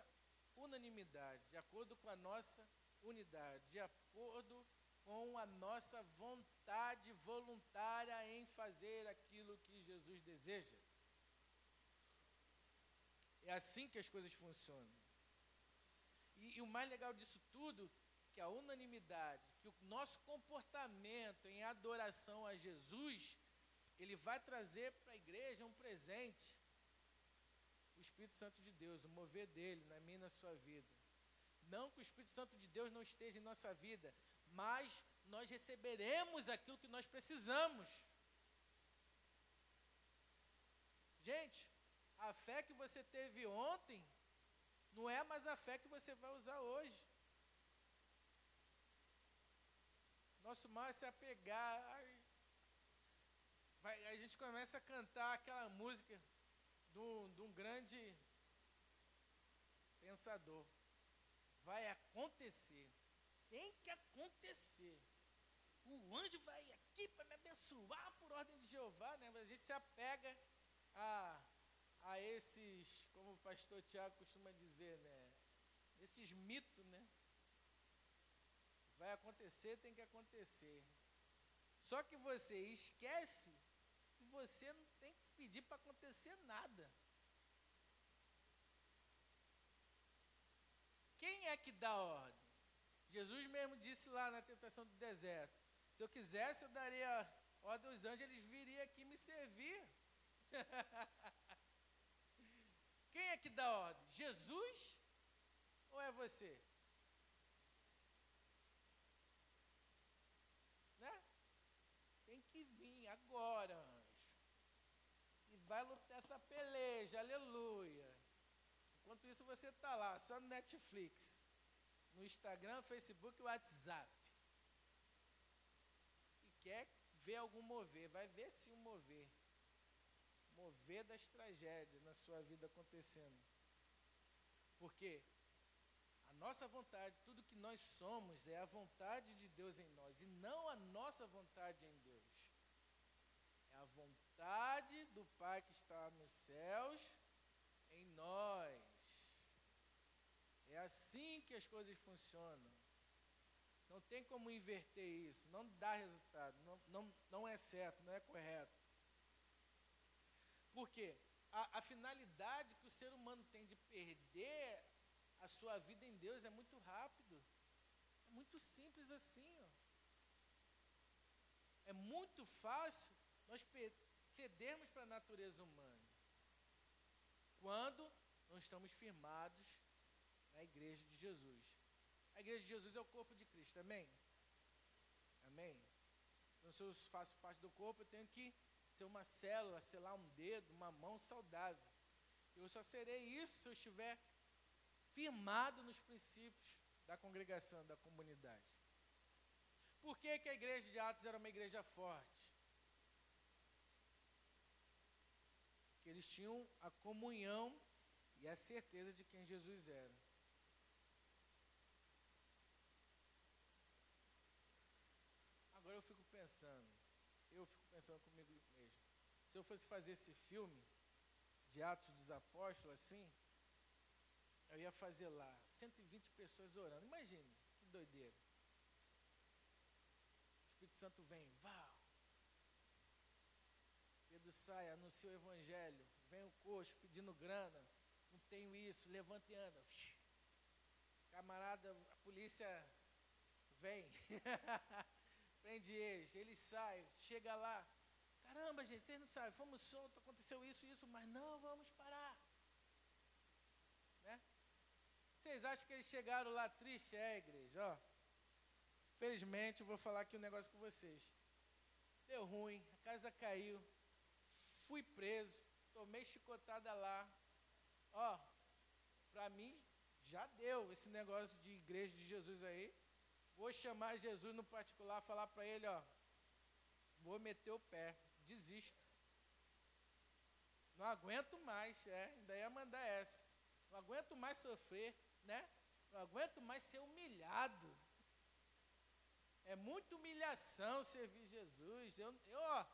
unanimidade, de acordo com a nossa unidade, de acordo com a nossa vontade voluntária em fazer aquilo que Jesus deseja. É assim que as coisas funcionam. E, e o mais legal disso tudo que a unanimidade, que o nosso comportamento em adoração a Jesus, ele vai trazer para a igreja um presente. O Espírito Santo de Deus, o mover dele na minha e na sua vida. Não que o Espírito Santo de Deus não esteja em nossa vida, mas nós receberemos aquilo que nós precisamos. Gente, a fé que você teve ontem não é mais a fé que você vai usar hoje. Nosso mal é se apegar. Vai, a gente começa a cantar aquela música de um, de um grande pensador. Vai acontecer. Tem que acontecer. O anjo vai aqui para me abençoar por ordem de Jeová, né? A gente se apega a, a esses, como o pastor Tiago costuma dizer, né? Esses mitos, né? Vai acontecer, tem que acontecer. Só que você esquece que você não tem que pedir para acontecer nada. quem é que dá ordem? Jesus mesmo disse lá na tentação do deserto: se eu quisesse, eu daria ordem aos anjos, eles viriam aqui me servir. Quem é que dá ordem? Jesus ou é você? Né? Tem que vir agora, vai lutar essa peleja, aleluia. Enquanto isso, você está lá, só no Netflix, no Instagram, Facebook e WhatsApp. E quer ver algum mover, vai ver sim um mover mover das tragédias na sua vida acontecendo. Porque a nossa vontade, tudo que nós somos, é a vontade de Deus em nós e não a nossa vontade em Deus. Vontade do Pai que está nos céus em nós. É assim que as coisas funcionam. Não tem como inverter isso, não dá resultado, não, não, não é certo, não é correto. Porque a, a finalidade que o ser humano tem de perder a sua vida em Deus é muito rápido. É muito simples assim. Ó. É muito fácil nós cedermos para a natureza humana. Quando não estamos firmados na igreja de Jesus. A igreja de Jesus é o corpo de Cristo, amém? Amém? Então, se eu faço parte do corpo, eu tenho que ser uma célula, sei lá, um dedo, uma mão saudável. Eu só serei isso se eu estiver firmado nos princípios da congregação, da comunidade. Por que, que a igreja de Atos era uma igreja forte? Porque eles tinham a comunhão e a certeza de quem Jesus era. Agora eu fico pensando, eu fico pensando comigo mesmo. Se eu fosse fazer esse filme de Atos dos Apóstolos assim, eu ia fazer lá 120 pessoas orando. Imagine, que doideira. O Espírito Santo vem, vá. Pedro sai, anuncia o evangelho. Vem o coxo pedindo grana. Não tenho isso, levanta e anda. Camarada, a polícia vem. prende eles, eles saem, chega lá. Caramba, gente, vocês não sabem, fomos soltos, aconteceu isso, isso, mas não vamos parar. Né? Vocês acham que eles chegaram lá tristes? É, igreja, ó. Felizmente, eu vou falar aqui um negócio com vocês. Deu ruim, a casa caiu, fui preso, tomei chicotada lá. Ó, para mim, já deu esse negócio de igreja de Jesus aí. Vou chamar Jesus no particular, falar para ele, ó, vou meter o pé, desisto. Não aguento mais, é, ainda ia mandar essa. Não aguento mais sofrer, né? Não aguento mais ser humilhado. É muita humilhação servir Jesus. Eu, eu ó,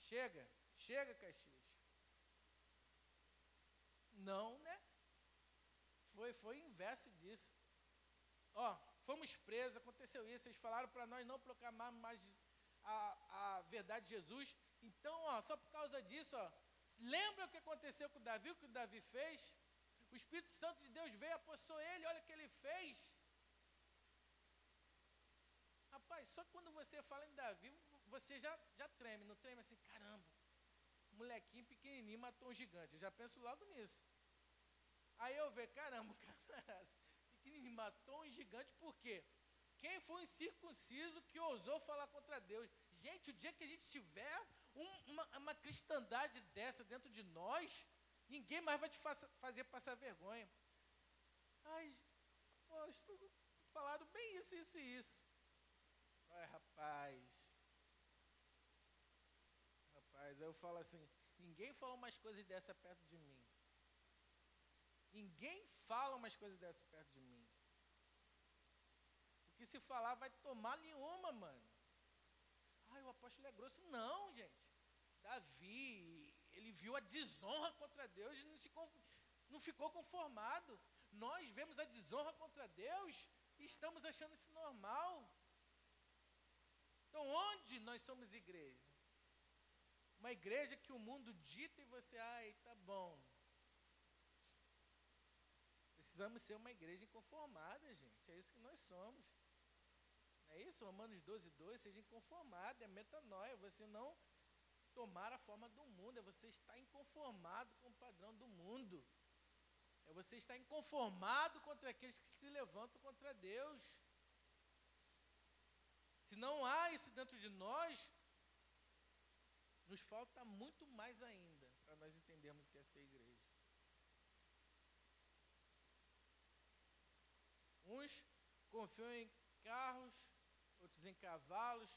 chega, chega, Caxias. Não, né? Foi, foi o inverso disso. Ó, fomos presos, aconteceu isso, eles falaram para nós não proclamarmos mais a, a verdade de Jesus. Então, ó, só por causa disso, ó, lembra o que aconteceu com Davi, o que Davi fez? O Espírito Santo de Deus veio, apossou ele, olha o que ele fez. Rapaz, só quando você fala em Davi, você já, já treme, não treme assim, caramba, molequinho pequenininho matou um gigante. Eu já penso logo nisso. Aí eu vejo, caramba, cara, pequenininho matou um gigante, por quê? Quem foi incircunciso que ousou falar contra Deus? Gente, o dia que a gente tiver um, uma, uma cristandade dessa dentro de nós, ninguém mais vai te faça, fazer passar vergonha. Ai, poxa, falaram bem isso, isso e isso. Ai, rapaz. Aí eu falo assim, ninguém falou umas coisas dessa perto de mim. Ninguém fala umas coisas dessa perto de mim. Porque se falar, vai tomar nenhuma, mano. Ai, o apóstolo é grosso. Não, gente. Davi, ele viu a desonra contra Deus e não, se, não ficou conformado. Nós vemos a desonra contra Deus e estamos achando isso normal. Então, onde nós somos igreja? Uma igreja que o mundo dita e você, ai, tá bom precisamos ser uma igreja inconformada, gente. É isso que nós somos. Não é isso? Romanos 12, 2, seja inconformado, é metanoia. Você não tomar a forma do mundo, é você estar inconformado com o padrão do mundo. É você estar inconformado contra aqueles que se levantam contra Deus. Se não há isso dentro de nós, nos falta muito mais ainda para nós entendermos o que é ser igreja. Uns confiam em carros, outros em cavalos,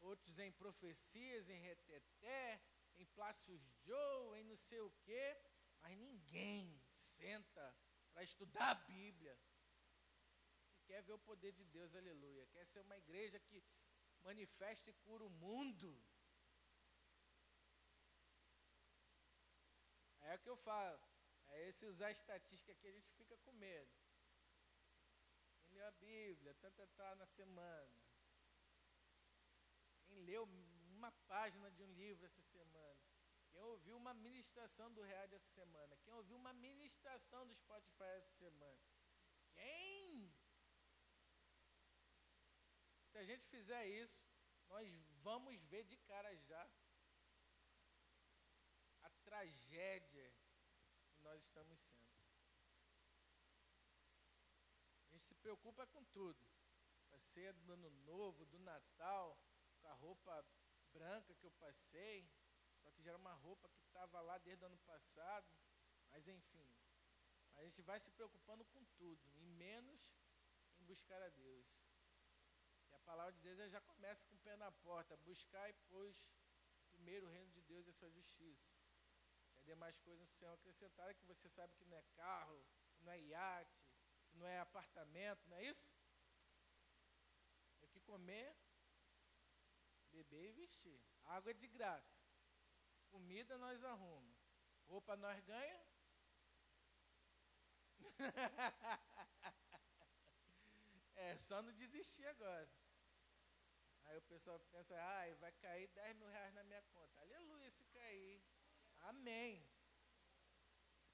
outros em profecias, em reteté, em Plácios Joe, em não sei o quê, mas ninguém senta para estudar a Bíblia. E quer ver o poder de Deus, aleluia. Quer ser uma igreja que manifesta e cura o mundo. É o que eu falo. É esse usar estatística aqui, a gente fica com medo leu a Bíblia, tanto tá na semana. Quem leu uma página de um livro essa semana. Quem ouviu uma ministração do Real essa semana. Quem ouviu uma ministração do Spotify essa semana. Quem? Se a gente fizer isso, nós vamos ver de cara já tragédia que nós estamos sendo. gente se preocupa com tudo. A ceia do ano novo, do Natal, com a roupa branca que eu passei. Só que já era uma roupa que estava lá desde o ano passado. Mas enfim. A gente vai se preocupando com tudo, e menos em buscar a Deus. E a palavra de Deus já começa com o pé na porta. Buscar e pois primeiro o reino de Deus e a sua justiça. E demais coisas no Senhor acrescentaram que você sabe que não é carro, não é iate, não é apartamento, não é isso? É que comer, beber e vestir. Água é de graça. Comida nós arrumamos. Roupa nós ganha. é, só não desistir agora. Aí o pessoal pensa, ai, vai cair 10 mil reais na minha conta. Aleluia se cair. Amém.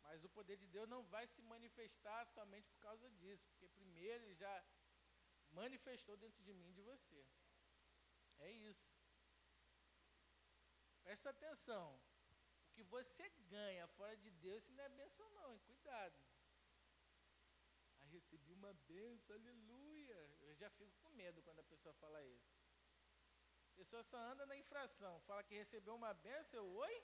Mas o poder de Deus não vai se manifestar somente por causa disso, porque primeiro ele já manifestou dentro de mim e de você. É isso. Presta atenção. O que você ganha fora de Deus, isso não é bênção não, hein? cuidado. Aí recebi uma bênção, aleluia. Eu já fico com medo quando a pessoa fala isso. A pessoa só anda na infração, fala que recebeu uma bênção, eu, oi?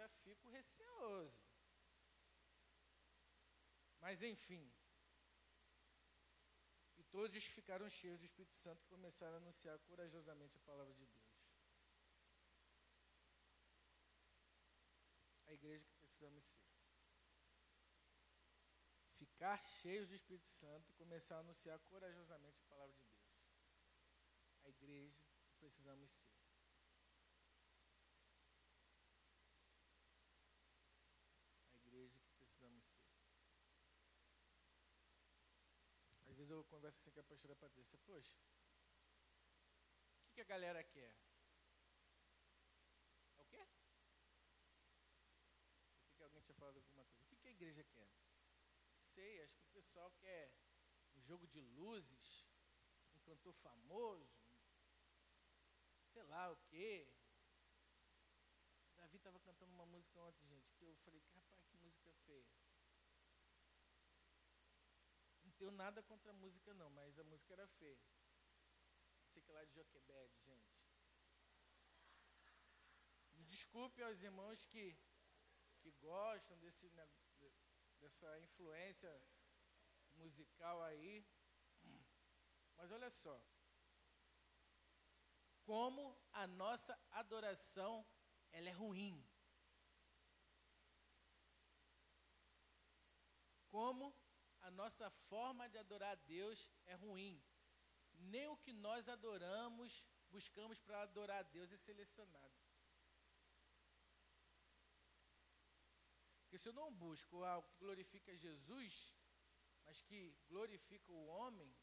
já fico receoso. Mas enfim. E todos ficaram cheios do Espírito Santo e começaram a anunciar corajosamente a palavra de Deus. A igreja que precisamos ser. Ficar cheios do Espírito Santo e começar a anunciar corajosamente a palavra de Deus. A igreja que precisamos ser. Converso assim com a pastora Patrícia, poxa, o que, que a galera quer? É o quê? Eu que alguém tinha falado alguma coisa. O que, que a igreja quer? Sei, acho que o pessoal quer um jogo de luzes, um cantor famoso, sei lá o quê. Davi estava cantando uma música ontem, gente, que eu falei, rapaz, que música feia tenho nada contra a música, não, mas a música era feia. Sei que lá de Joquebed, gente. Me desculpe aos irmãos que, que gostam desse, né, dessa influência musical aí. Mas olha só. Como a nossa adoração ela é ruim. Como a nossa forma de adorar a Deus é ruim. Nem o que nós adoramos, buscamos para adorar a Deus é selecionado. Porque se eu não busco algo que glorifica Jesus, mas que glorifica o homem,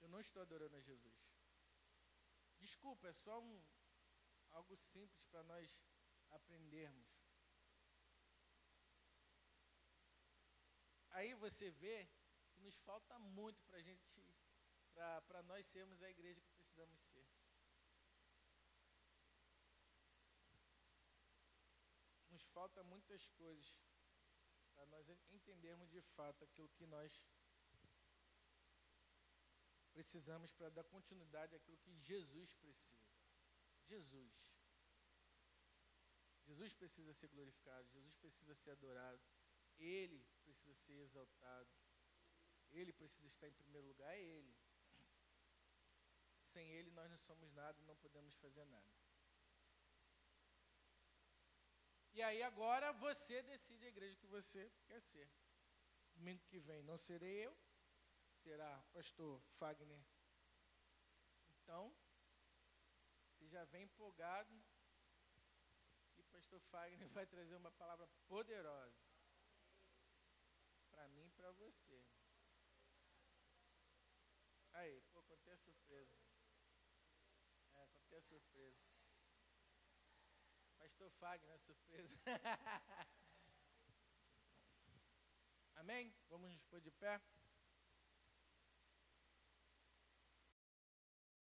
eu não estou adorando a Jesus. Desculpa, é só um, algo simples para nós aprendermos. Aí você vê que nos falta muito para gente, para nós sermos a igreja que precisamos ser. Nos falta muitas coisas para nós entendermos de fato aquilo que nós precisamos para dar continuidade àquilo que Jesus precisa. Jesus. Jesus precisa ser glorificado, Jesus precisa ser adorado, Ele precisa ser exaltado, Ele precisa estar em primeiro lugar, é Ele. Sem Ele nós não somos nada e não podemos fazer nada. E aí agora você decide a igreja que você quer ser. Domingo que vem não serei eu, será pastor Fagner. Então, você já vem empolgado que pastor Fagner vai trazer uma palavra poderosa para mim e para você. Aí, pô, contei a surpresa. É, contei a surpresa. Pastor Fagner, surpresa. Amém? Vamos nos pôr de pé?